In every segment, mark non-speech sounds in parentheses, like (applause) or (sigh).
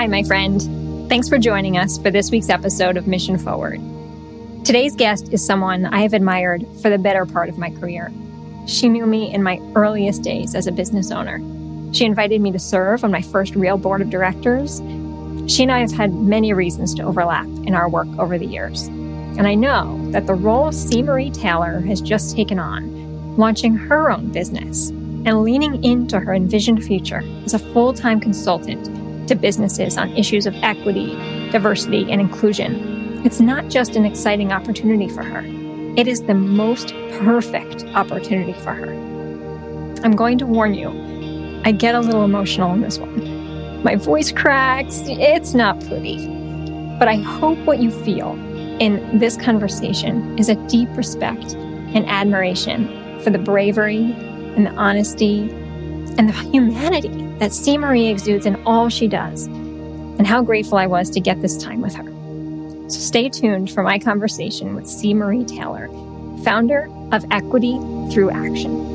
Hi, my friend. Thanks for joining us for this week's episode of Mission Forward. Today's guest is someone I have admired for the better part of my career. She knew me in my earliest days as a business owner. She invited me to serve on my first real board of directors. She and I have had many reasons to overlap in our work over the years. And I know that the role C. Marie Taylor has just taken on, launching her own business and leaning into her envisioned future as a full time consultant to businesses on issues of equity, diversity, and inclusion. It's not just an exciting opportunity for her, it is the most perfect opportunity for her. I'm going to warn you, I get a little emotional in this one. My voice cracks, it's not pretty. But I hope what you feel in this conversation is a deep respect and admiration for the bravery and the honesty and the humanity that C. Marie exudes in all she does, and how grateful I was to get this time with her. So stay tuned for my conversation with C. Marie Taylor, founder of Equity Through Action.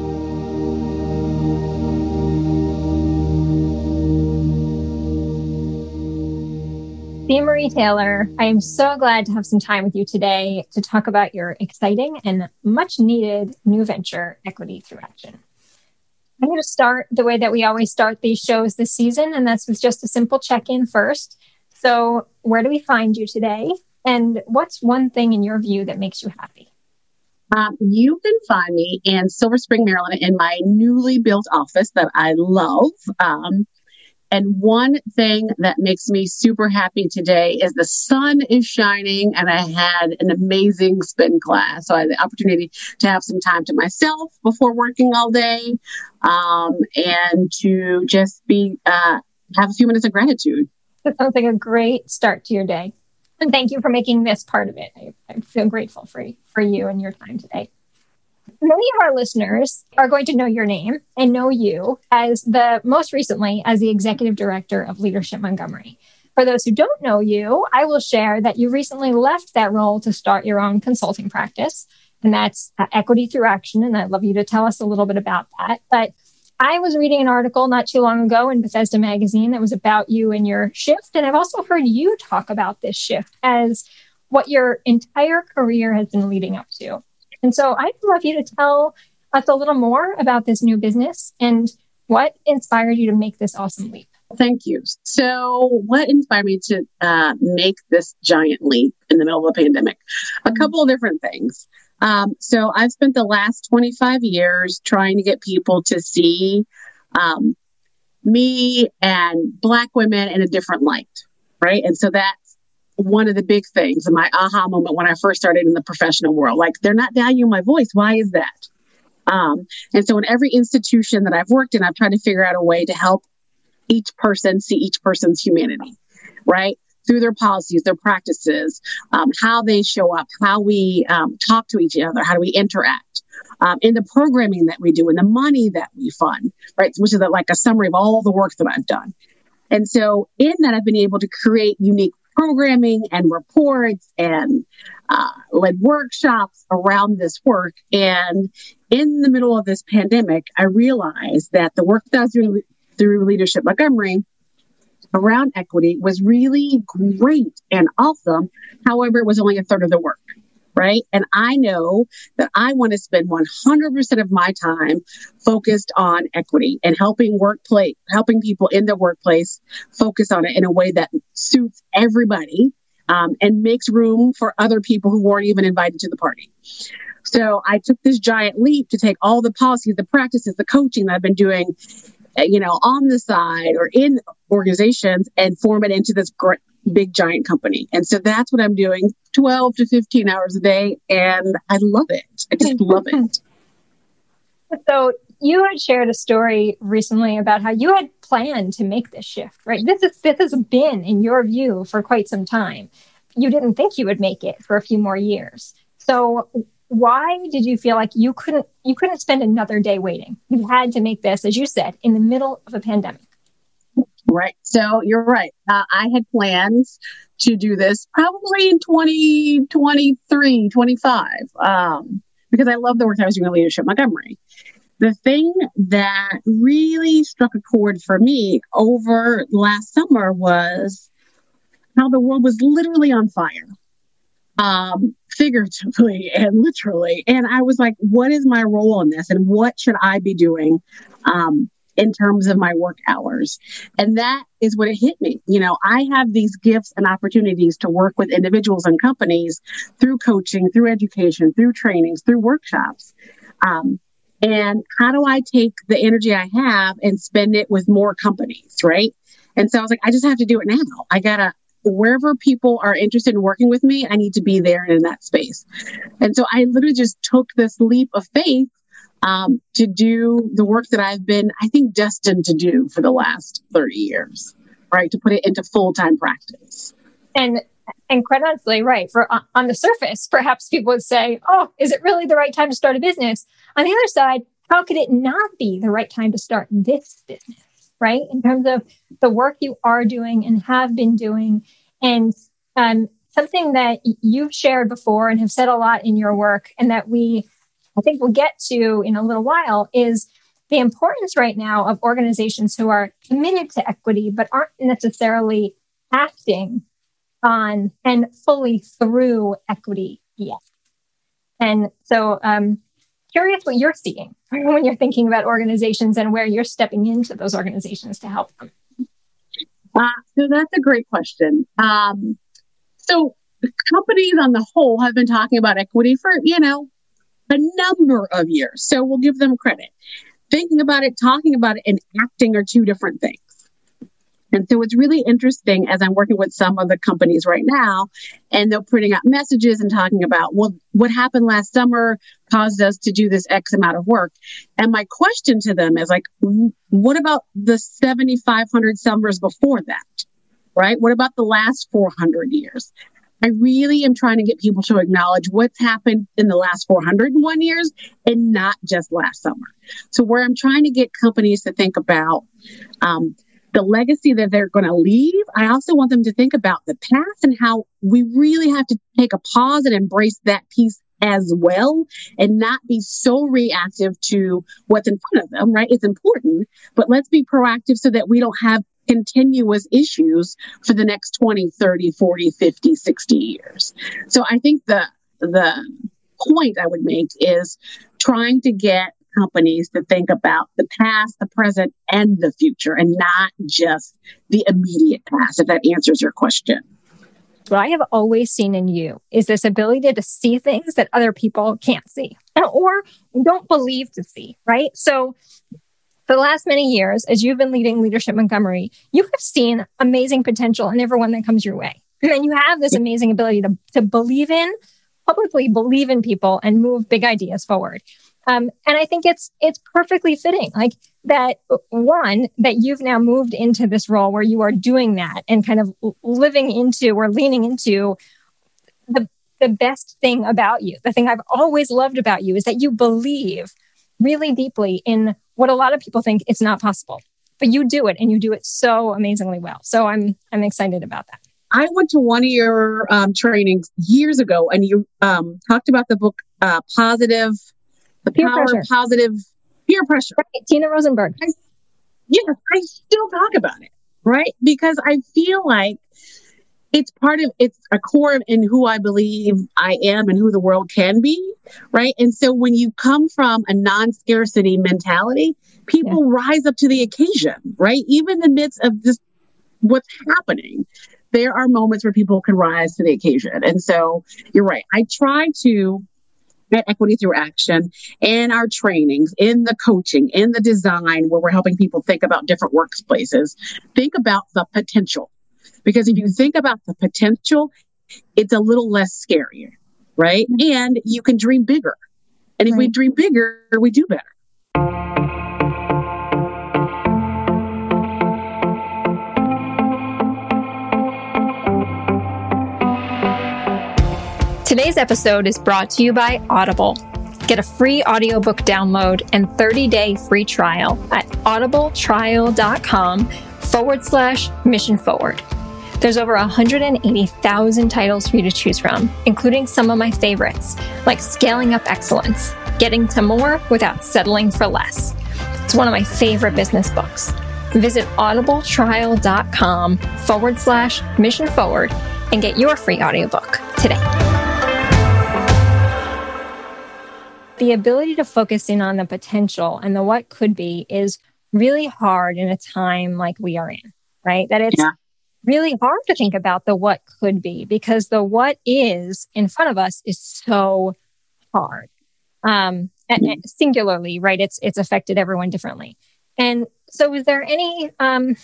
C. Marie Taylor, I am so glad to have some time with you today to talk about your exciting and much needed new venture, Equity Through Action. I'm going to start the way that we always start these shows this season, and that's with just a simple check in first. So, where do we find you today? And what's one thing in your view that makes you happy? Um, you can find me in Silver Spring, Maryland, in my newly built office that I love. Um, and one thing that makes me super happy today is the sun is shining and I had an amazing spin class. So I had the opportunity to have some time to myself before working all day um, and to just be, uh, have a few minutes of gratitude. That sounds like a great start to your day. And thank you for making this part of it. I, I feel grateful for, for you and your time today many of our listeners are going to know your name and know you as the most recently as the executive director of Leadership Montgomery. For those who don't know you, I will share that you recently left that role to start your own consulting practice, and that's uh, Equity Through Action. And I'd love you to tell us a little bit about that. But I was reading an article not too long ago in Bethesda Magazine that was about you and your shift. And I've also heard you talk about this shift as what your entire career has been leading up to. And so I'd love you to tell us a little more about this new business and what inspired you to make this awesome leap. Thank you. So, what inspired me to uh, make this giant leap in the middle of a pandemic? A mm-hmm. couple of different things. Um, so, I've spent the last 25 years trying to get people to see um, me and Black women in a different light, right? And so that one of the big things, my aha moment when I first started in the professional world. Like, they're not valuing my voice. Why is that? Um, and so, in every institution that I've worked in, I've tried to figure out a way to help each person see each person's humanity, right? Through their policies, their practices, um, how they show up, how we um, talk to each other, how do we interact. Um, in the programming that we do, and the money that we fund, right? Which is like a summary of all the work that I've done. And so, in that, I've been able to create unique programming and reports and uh, led workshops around this work. And in the middle of this pandemic, I realized that the work that I was doing through Leadership Montgomery around equity was really great and awesome. However, it was only a third of the work right? And I know that I want to spend 100% of my time focused on equity and helping workplace, helping people in the workplace focus on it in a way that suits everybody um, and makes room for other people who weren't even invited to the party. So I took this giant leap to take all the policies, the practices, the coaching that I've been doing, uh, you know, on the side or in organizations and form it into this great, big giant company. And so that's what I'm doing 12 to 15 hours a day. And I love it. I just (laughs) love it. So you had shared a story recently about how you had planned to make this shift, right? This is this has been in your view for quite some time. You didn't think you would make it for a few more years. So why did you feel like you couldn't you couldn't spend another day waiting? You had to make this, as you said, in the middle of a pandemic. Right. So you're right. Uh, I had plans to do this probably in 2023, 25, um, because I love the work I was doing in Leadership Montgomery. the thing that really struck a chord for me over last summer was how the world was literally on fire, um, figuratively (laughs) and literally. And I was like, what is my role in this? And what should I be doing? Um, in terms of my work hours. And that is what it hit me. You know, I have these gifts and opportunities to work with individuals and companies through coaching, through education, through trainings, through workshops. Um, and how do I take the energy I have and spend it with more companies, right? And so I was like, I just have to do it now. I gotta, wherever people are interested in working with me, I need to be there in that space. And so I literally just took this leap of faith um, to do the work that I've been, I think, destined to do for the last 30 years, right? To put it into full time practice. And and right, for uh, on the surface, perhaps people would say, "Oh, is it really the right time to start a business?" On the other side, how could it not be the right time to start this business, right? In terms of the work you are doing and have been doing, and um, something that you've shared before and have said a lot in your work, and that we I think we'll get to in a little while is the importance right now of organizations who are committed to equity but aren't necessarily acting on and fully through equity yet. And so, um, curious what you're seeing (laughs) when you're thinking about organizations and where you're stepping into those organizations to help them. Uh, so that's a great question. Um, so companies on the whole have been talking about equity for you know a number of years. So we'll give them credit. Thinking about it, talking about it, and acting are two different things. And so it's really interesting as I'm working with some of the companies right now, and they're putting out messages and talking about, well, what happened last summer caused us to do this X amount of work. And my question to them is like, what about the 7,500 summers before that? Right? What about the last 400 years? I really am trying to get people to acknowledge what's happened in the last 401 years and not just last summer. So, where I'm trying to get companies to think about um, the legacy that they're going to leave, I also want them to think about the past and how we really have to take a pause and embrace that piece as well and not be so reactive to what's in front of them, right? It's important, but let's be proactive so that we don't have continuous issues for the next 20, 30, 40, 50, 60 years. So I think the the point I would make is trying to get companies to think about the past, the present, and the future, and not just the immediate past, if that answers your question. What I have always seen in you is this ability to see things that other people can't see or don't believe to see, right? So for the last many years, as you've been leading Leadership Montgomery, you have seen amazing potential in everyone that comes your way. And you have this amazing ability to, to believe in, publicly believe in people and move big ideas forward. Um, and I think it's it's perfectly fitting, like that one that you've now moved into this role where you are doing that and kind of living into or leaning into the the best thing about you. The thing I've always loved about you is that you believe really deeply in what a lot of people think it's not possible. But you do it and you do it so amazingly well. So I'm I'm excited about that. I went to one of your um, trainings years ago, and you um, talked about the book uh, "Positive," the peer power pressure. of positive peer pressure. Right. Tina Rosenberg. I, yes, I still talk about it, right? Because I feel like it's part of it's a core in who I believe I am and who the world can be, right? And so when you come from a non-scarcity mentality, people yeah. rise up to the occasion, right? Even in the midst of this what's happening, there are moments where people can rise to the occasion. And so you're right. I try to get equity through action in our trainings, in the coaching, in the design, where we're helping people think about different workplaces, think about the potential because if you think about the potential, it's a little less scary, right? Mm-hmm. And you can dream bigger. And if right. we dream bigger, we do better. Today's episode is brought to you by Audible. Get a free audiobook download and 30-day free trial at audibletrial.com forward slash mission forward. There's over 180,000 titles for you to choose from, including some of my favorites, like Scaling Up Excellence, Getting to More Without Settling for Less. It's one of my favorite business books. Visit audibletrial.com forward slash mission forward and get your free audiobook today. The ability to focus in on the potential and the what could be is really hard in a time like we are in, right? That it's yeah. Really hard to think about the what could be because the what is in front of us is so hard. Um, and, singularly, right? It's it's affected everyone differently. And so, is there any um,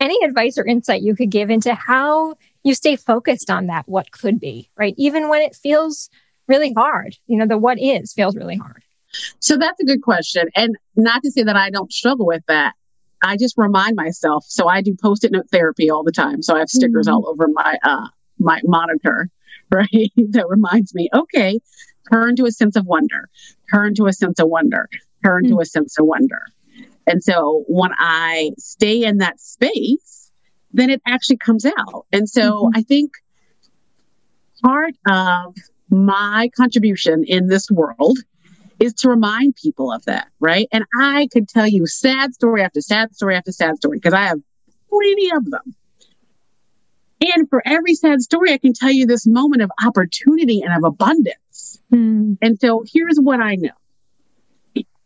any advice or insight you could give into how you stay focused on that what could be, right? Even when it feels really hard, you know, the what is feels really hard. So that's a good question. And not to say that I don't struggle with that. I just remind myself. So I do post-it note therapy all the time. So I have stickers mm-hmm. all over my uh my monitor, (laughs) right? that reminds me, okay, turn to a sense of wonder, turn to a sense of wonder, turn mm-hmm. to a sense of wonder. And so when I stay in that space, then it actually comes out. And so mm-hmm. I think part of my contribution in this world is to remind people of that, right? And I could tell you sad story after sad story after sad story because I have plenty of them. And for every sad story, I can tell you this moment of opportunity and of abundance. Mm. And so here's what I know.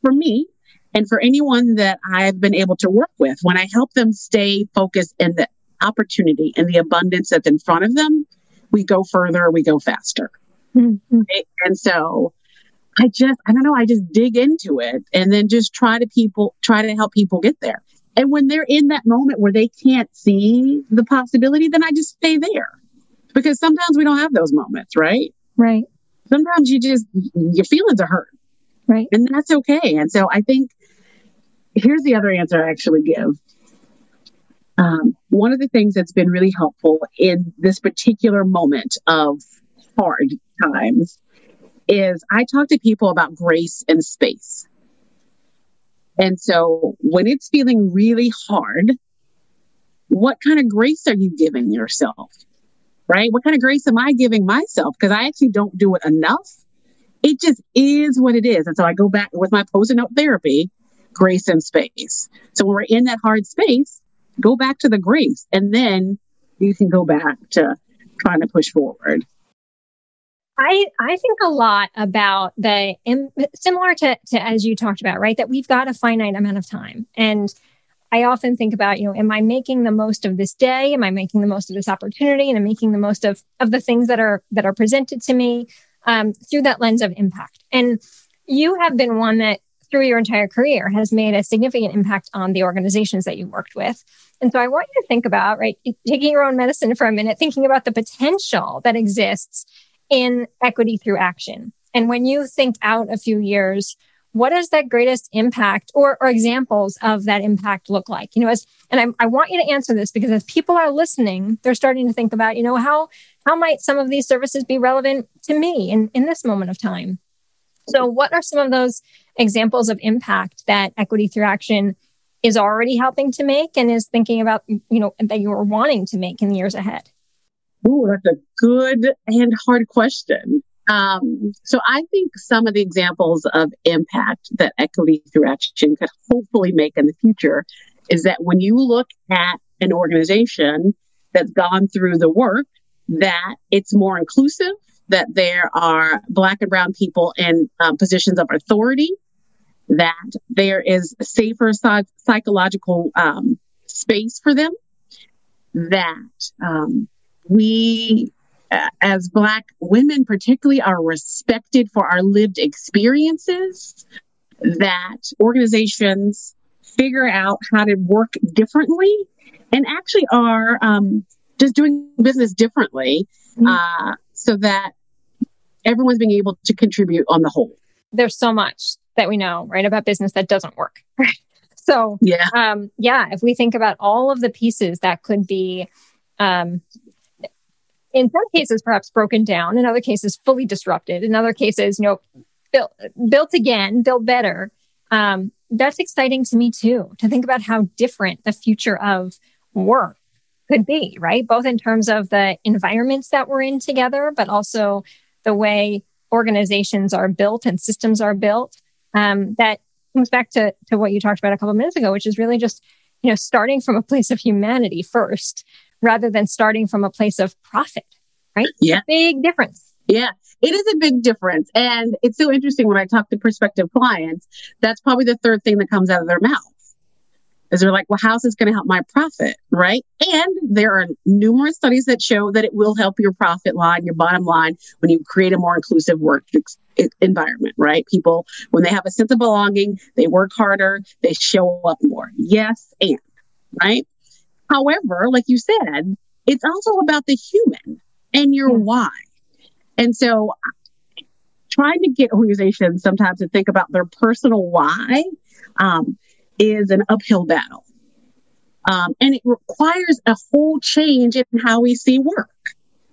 For me, and for anyone that I've been able to work with, when I help them stay focused in the opportunity and the abundance that's in front of them, we go further, we go faster. Mm-hmm. Right? And so I just, I don't know, I just dig into it and then just try to people, try to help people get there. And when they're in that moment where they can't see the possibility, then I just stay there because sometimes we don't have those moments, right? Right. Sometimes you just, your feelings are hurt. Right. And that's okay. And so I think here's the other answer I actually give. Um, one of the things that's been really helpful in this particular moment of hard times is I talk to people about grace and space. And so when it's feeling really hard, what kind of grace are you giving yourself? Right? What kind of grace am I giving myself? Because I actually don't do it enough. It just is what it is. And so I go back with my post note therapy, grace and space. So when we're in that hard space, go back to the grace and then you can go back to trying to push forward. I, I think a lot about the similar to, to as you talked about, right? That we've got a finite amount of time. And I often think about, you know, am I making the most of this day? Am I making the most of this opportunity? And I'm making the most of, of the things that are, that are presented to me um, through that lens of impact. And you have been one that through your entire career has made a significant impact on the organizations that you worked with. And so I want you to think about, right, taking your own medicine for a minute, thinking about the potential that exists in equity through action. And when you think out a few years, what does that greatest impact or, or examples of that impact look like? You know, as, and I, I want you to answer this because as people are listening, they're starting to think about, you know, how, how might some of these services be relevant to me in, in this moment of time? So what are some of those examples of impact that equity through action is already helping to make and is thinking about, you know, that you are wanting to make in the years ahead? Oh, that's a good and hard question. Um, so I think some of the examples of impact that equity through action could hopefully make in the future is that when you look at an organization that's gone through the work, that it's more inclusive, that there are black and brown people in um, positions of authority, that there is safer psych- psychological um, space for them, that um, we as Black women, particularly, are respected for our lived experiences, that organizations figure out how to work differently and actually are um, just doing business differently mm-hmm. uh, so that everyone's being able to contribute on the whole. There's so much that we know, right, about business that doesn't work. (laughs) so, yeah. Um, yeah, if we think about all of the pieces that could be um, in some cases perhaps broken down, in other cases fully disrupted, in other cases, you know, built built again, built better. Um, that's exciting to me too, to think about how different the future of work could be, right? Both in terms of the environments that we're in together, but also the way organizations are built and systems are built, um, that comes back to, to what you talked about a couple of minutes ago, which is really just, you know, starting from a place of humanity first rather than starting from a place of profit, right? Yeah. Big difference. Yeah, it is a big difference. And it's so interesting when I talk to prospective clients, that's probably the third thing that comes out of their mouth. Is they're like, well, how's this going to help my profit? Right. And there are numerous studies that show that it will help your profit line, your bottom line, when you create a more inclusive work ex- environment, right? People, when they have a sense of belonging, they work harder, they show up more. Yes, and right. However, like you said, it's also about the human and your yeah. why. And so trying to get organizations sometimes to think about their personal why um, is an uphill battle. Um, and it requires a whole change in how we see work,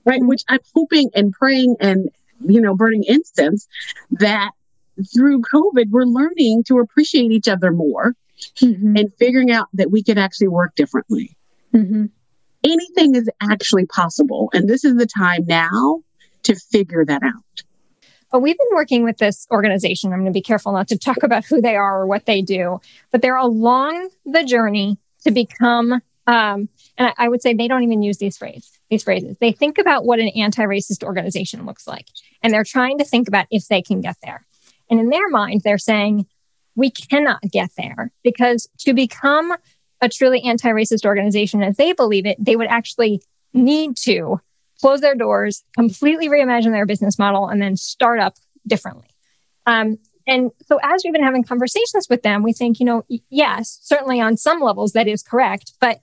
right? Mm-hmm. Which I'm hoping and praying and, you know, burning incense that through COVID, we're learning to appreciate each other more mm-hmm. and figuring out that we can actually work differently. Mm-hmm. Anything is actually possible. And this is the time now to figure that out. But we've been working with this organization. I'm going to be careful not to talk about who they are or what they do, but they're along the journey to become, um, and I, I would say they don't even use these phrases. These phrases. They think about what an anti-racist organization looks like, and they're trying to think about if they can get there. And in their mind, they're saying we cannot get there because to become a truly anti-racist organization as they believe it, they would actually need to close their doors, completely reimagine their business model, and then start up differently. Um, and so as we've been having conversations with them, we think, you know, yes, certainly on some levels that is correct, but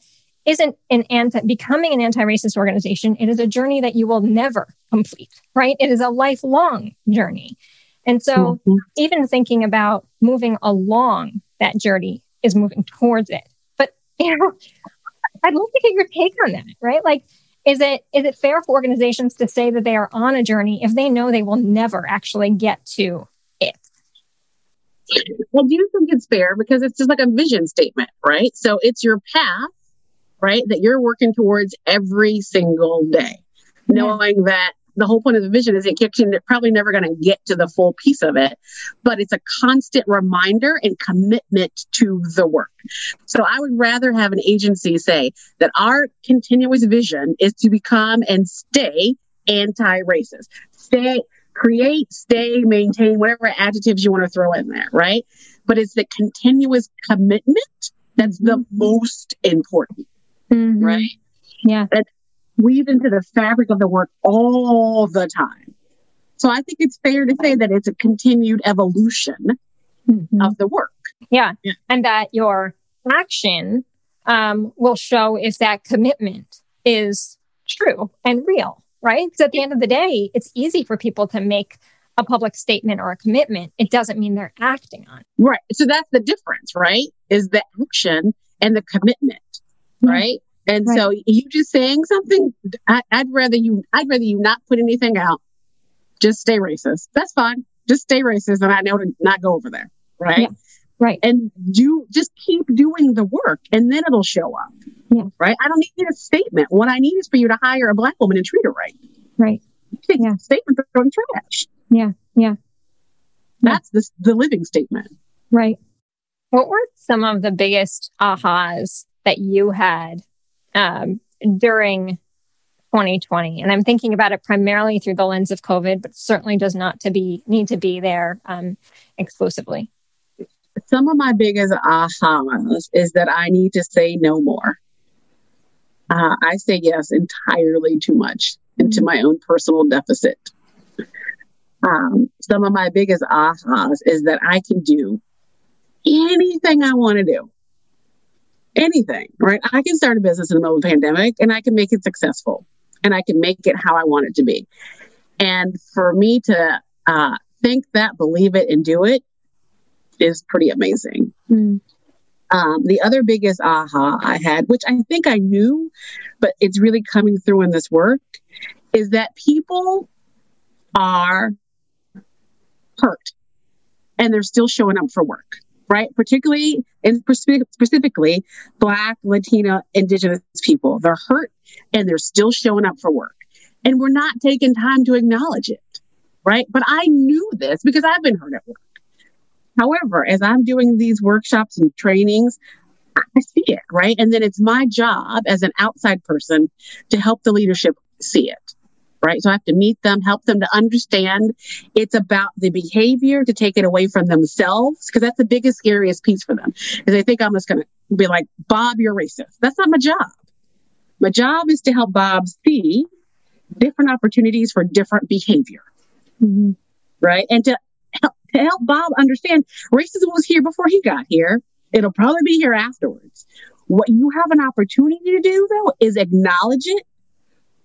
isn't an anti becoming an anti-racist organization. It is a journey that you will never complete, right? It is a lifelong journey. And so mm-hmm. even thinking about moving along that journey is moving towards it. You (laughs) know, I'd love to get your take on that, right? Like is it is it fair for organizations to say that they are on a journey if they know they will never actually get to it? Well, do you think it's fair because it's just like a vision statement, right? So it's your path, right, that you're working towards every single day, knowing that the whole point of the vision is that you're probably never going to get to the full piece of it, but it's a constant reminder and commitment to the work. So I would rather have an agency say that our continuous vision is to become and stay anti-racist. Stay, create, stay, maintain, whatever adjectives you want to throw in there, right? But it's the continuous commitment that's the mm-hmm. most important, mm-hmm. right? Yeah. That weave into the fabric of the work all the time. So I think it's fair to say that it's a continued evolution mm-hmm. of the work. Yeah. yeah. And that your action um, will show if that commitment is true and real, right? Because at the end of the day, it's easy for people to make a public statement or a commitment. It doesn't mean they're acting on it. Right. So that's the difference, right? Is the action and the commitment, mm-hmm. right? And right. so you just saying something, I, would rather you, I'd rather you not put anything out. Just stay racist. That's fine. Just stay racist, and I know to not go over there. Right. Yeah. Right. And do just keep doing the work, and then it'll show up. Yeah. Right. I don't need a statement. What I need is for you to hire a black woman and treat her right. Right. Take yeah. statement from the trash. Yeah. Yeah. That's the the living statement. Right. What were some of the biggest ahas that you had um, during 2020. And I'm thinking about it primarily through the lens of COVID, but certainly does not to be need to be there um, exclusively. Some of my biggest ahas is that I need to say no more. Uh, I say yes entirely too much into my own personal deficit. Um, some of my biggest ahas is that I can do anything I want to do anything, right? I can start a business in the middle of a pandemic and I can make it successful and I can make it how I want it to be. And for me to uh, think that, believe it, and do it is pretty amazing. Mm. Um, the other biggest aha I had, which I think I knew, but it's really coming through in this work, is that people are hurt and they're still showing up for work right? Particularly and specifically Black, Latina, Indigenous people. They're hurt and they're still showing up for work. And we're not taking time to acknowledge it. right? But I knew this because I've been hurt at work. However, as I'm doing these workshops and trainings, I see it, right? And then it's my job as an outside person to help the leadership see it, right? So I have to meet them, help them to understand it's about the behavior to take it away from themselves, because that's the biggest, scariest piece for them. Is they think I'm just going to be like, Bob, you're racist. That's not my job. My job is to help Bob see different opportunities for different behavior, mm-hmm. right? And to help, to help Bob understand racism was here before he got here. It'll probably be here afterwards. What you have an opportunity to do, though, is acknowledge it,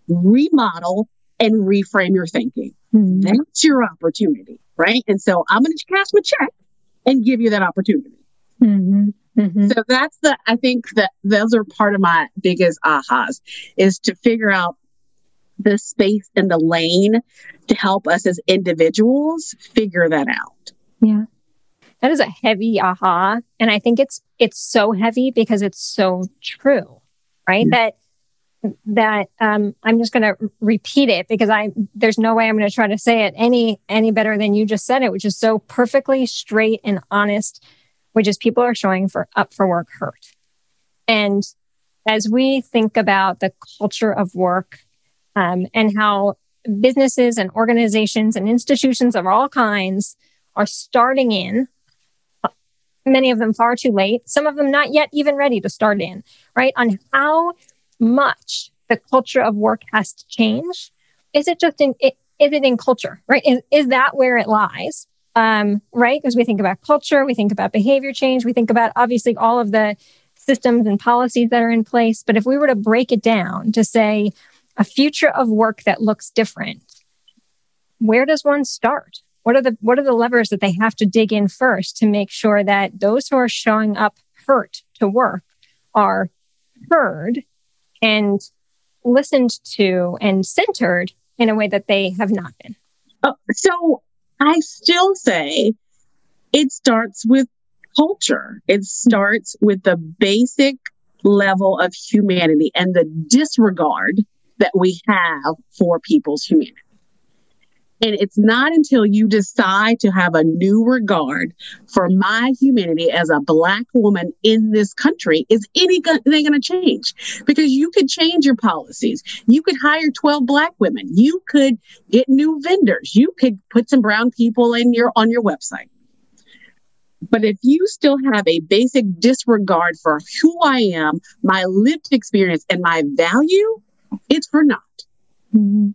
remodel, and reframe your thinking. Mm-hmm. That's your opportunity, right? And so I'm going to cash my check and give you that opportunity. Mm-hmm. Mm-hmm. So that's the, I think that those are part of my biggest ahas is to figure out the space and the lane to help us as individuals figure that out. Yeah. That is a heavy aha. And I think it's it's so heavy because it's so true, right? Mm-hmm. That that um, I'm just going to repeat it because I there's no way I'm going to try to say it any any better than you just said it, which is so perfectly straight and honest, which is people are showing for up for work hurt. And as we think about the culture of work um, and how businesses and organizations and institutions of all kinds are starting in many of them far too late, some of them not yet even ready to start in, right? On how much the culture of work has to change. Is it just in, is it in culture, right? Is, is that where it lies? Um, right? Because we think about culture, we think about behavior change, we think about obviously all of the systems and policies that are in place. But if we were to break it down to say a future of work that looks different, where does one start? what are the what are the levers that they have to dig in first to make sure that those who are showing up hurt to work are heard and listened to and centered in a way that they have not been. Oh, so i still say it starts with culture. It starts with the basic level of humanity and the disregard that we have for people's humanity and it's not until you decide to have a new regard for my humanity as a Black woman in this country is anything going to change. Because you could change your policies. You could hire 12 Black women. You could get new vendors. You could put some brown people in your on your website. But if you still have a basic disregard for who I am, my lived experience, and my value, it's for naught. Mm-hmm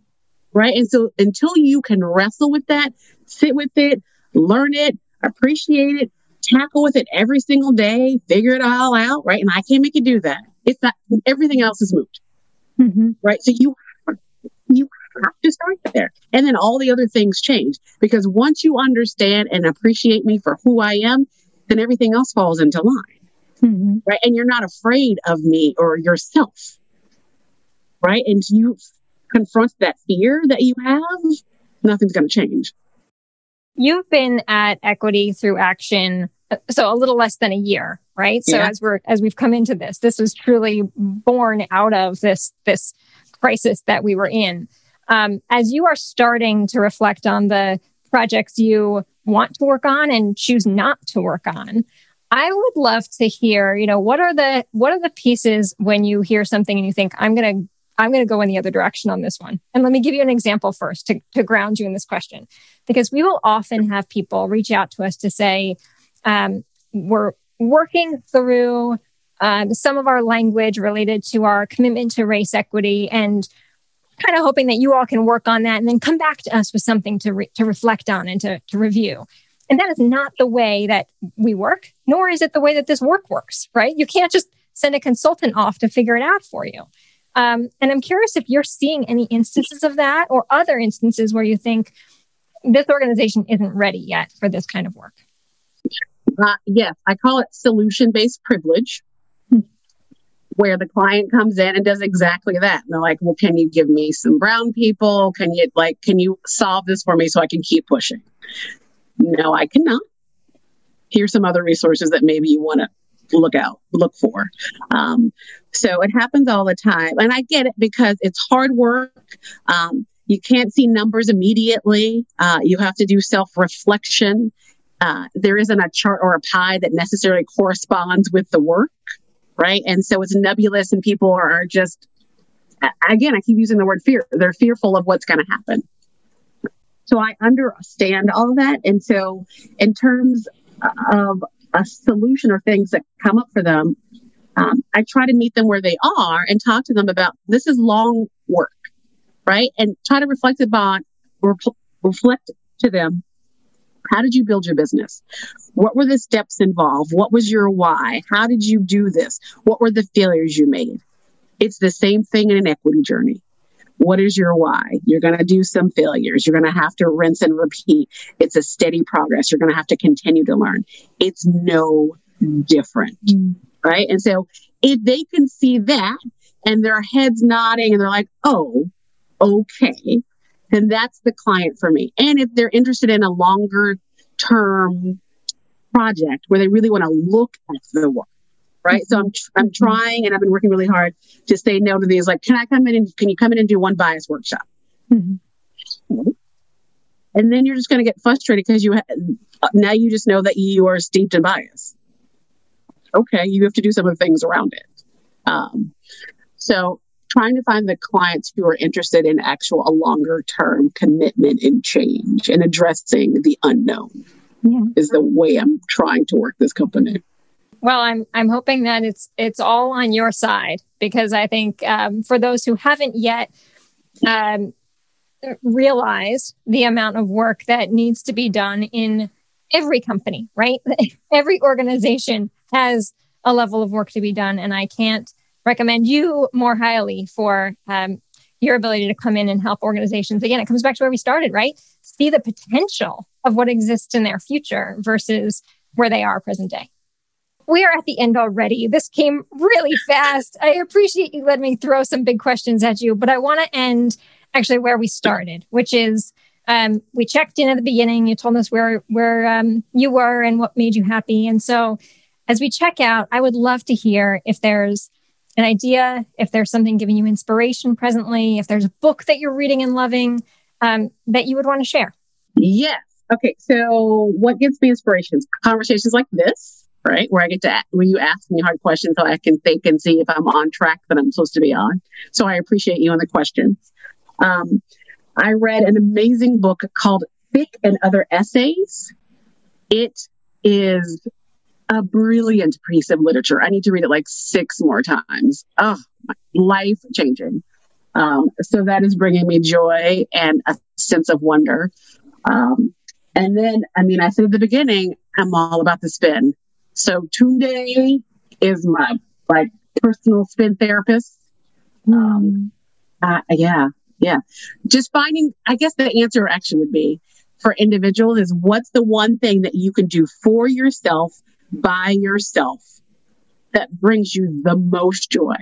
right? And so until you can wrestle with that, sit with it, learn it, appreciate it, tackle with it every single day, figure it all out, right? And I can't make you do that. It's not everything else is moot, mm-hmm. right? So you you have to start there, and then all the other things change because once you understand and appreciate me for who I am, then everything else falls into line, mm-hmm. right? And you're not afraid of me or yourself, right? And you confront that fear that you have, nothing's going to change. You've been at Equity Through Action, uh, so a little less than a year, right? So yeah. as we're as we've come into this, this was truly born out of this this crisis that we were in. Um, as you are starting to reflect on the projects you want to work on and choose not to work on, I would love to hear, you know, what are the what are the pieces when you hear something and you think I'm going to I'm going to go in the other direction on this one. And let me give you an example first to, to ground you in this question, because we will often have people reach out to us to say, um, we're working through um, some of our language related to our commitment to race equity and kind of hoping that you all can work on that and then come back to us with something to, re- to reflect on and to, to review. And that is not the way that we work, nor is it the way that this work works, right? You can't just send a consultant off to figure it out for you. Um, and I'm curious if you're seeing any instances of that or other instances where you think this organization isn't ready yet for this kind of work. Uh, yes, I call it solution based privilege, where the client comes in and does exactly that. And they're like, well, can you give me some brown people? Can you, like, can you solve this for me so I can keep pushing? No, I cannot. Here's some other resources that maybe you want to look out, look for. Um, so it happens all the time. And I get it because it's hard work. Um, you can't see numbers immediately. Uh, you have to do self reflection. Uh, there isn't a chart or a pie that necessarily corresponds with the work, right? And so it's nebulous, and people are just, again, I keep using the word fear. They're fearful of what's going to happen. So I understand all that. And so, in terms of a solution or things that come up for them, um, I try to meet them where they are and talk to them about this is long work, right? And try to reflect upon, reflect to them how did you build your business? What were the steps involved? What was your why? How did you do this? What were the failures you made? It's the same thing in an equity journey. What is your why? You're going to do some failures. You're going to have to rinse and repeat. It's a steady progress. You're going to have to continue to learn. It's no different. Mm. Right. And so if they can see that and their heads nodding and they're like, oh, okay, then that's the client for me. And if they're interested in a longer term project where they really want to look at the work, right? So I'm I'm mm-hmm. trying, and I've been working really hard to say no to these. Like, can I come in and can you come in and do one bias workshop? Mm-hmm. And then you're just going to get frustrated because you ha- now you just know that you are steeped in bias. Okay, you have to do some of the things around it. Um, so trying to find the clients who are interested in actual a longer term commitment and change and addressing the unknown yeah. is the way I'm trying to work this company. Well, I'm I'm hoping that it's it's all on your side because I think um, for those who haven't yet um, realized the amount of work that needs to be done in every company, right? (laughs) every organization has a level of work to be done, and I can't recommend you more highly for um, your ability to come in and help organizations. Again, it comes back to where we started, right? See the potential of what exists in their future versus where they are present day we are at the end already. This came really fast. I appreciate you letting me throw some big questions at you, but I want to end actually where we started, which is um, we checked in at the beginning. You told us where where um, you were and what made you happy. And so, as we check out, I would love to hear if there's an idea, if there's something giving you inspiration presently, if there's a book that you're reading and loving um, that you would want to share. Yes. Okay. So, what gives me inspirations? Conversations like this right? Where I get to, where you ask me hard questions, so I can think and see if I'm on track that I'm supposed to be on. So I appreciate you and the questions. Um, I read an amazing book called Thick and Other Essays. It is a brilliant piece of literature. I need to read it like six more times. Oh, life changing. Um, so that is bringing me joy and a sense of wonder. Um, and then, I mean, I said at the beginning, I'm all about the spin. So Tunde is my like personal spin therapist. Um, uh, yeah, yeah. Just finding, I guess the answer actually would be for individuals is what's the one thing that you can do for yourself by yourself that brings you the most joy.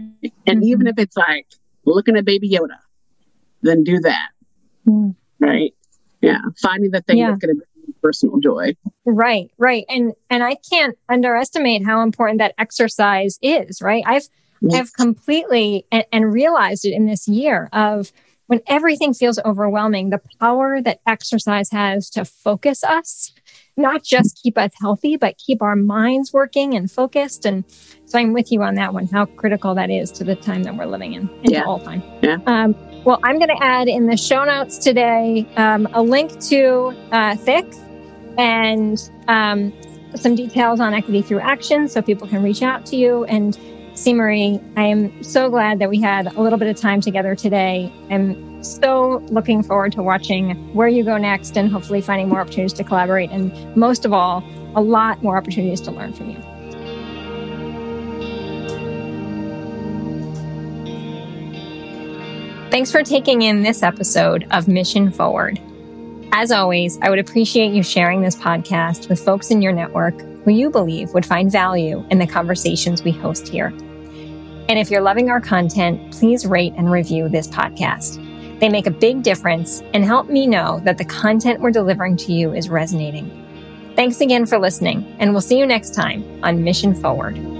And mm-hmm. even if it's like looking at Baby Yoda, then do that. Mm. Right? Yeah. Finding the thing yeah. that's going to personal joy. Right, right. And and I can't underestimate how important that exercise is, right? I've yes. I've completely and, and realized it in this year of when everything feels overwhelming, the power that exercise has to focus us, not just keep us healthy, but keep our minds working and focused. And so I'm with you on that one, how critical that is to the time that we're living in, and yeah. all time. Yeah. Um, well, I'm going to add in the show notes today um, a link to uh, Thick and um, some details on equity through action so people can reach out to you. And. Marie, I am so glad that we had a little bit of time together today. I'm so looking forward to watching where you go next and hopefully finding more opportunities to collaborate. And most of all, a lot more opportunities to learn from you. Thanks for taking in this episode of Mission Forward. As always, I would appreciate you sharing this podcast with folks in your network who you believe would find value in the conversations we host here. And if you're loving our content, please rate and review this podcast. They make a big difference and help me know that the content we're delivering to you is resonating. Thanks again for listening, and we'll see you next time on Mission Forward.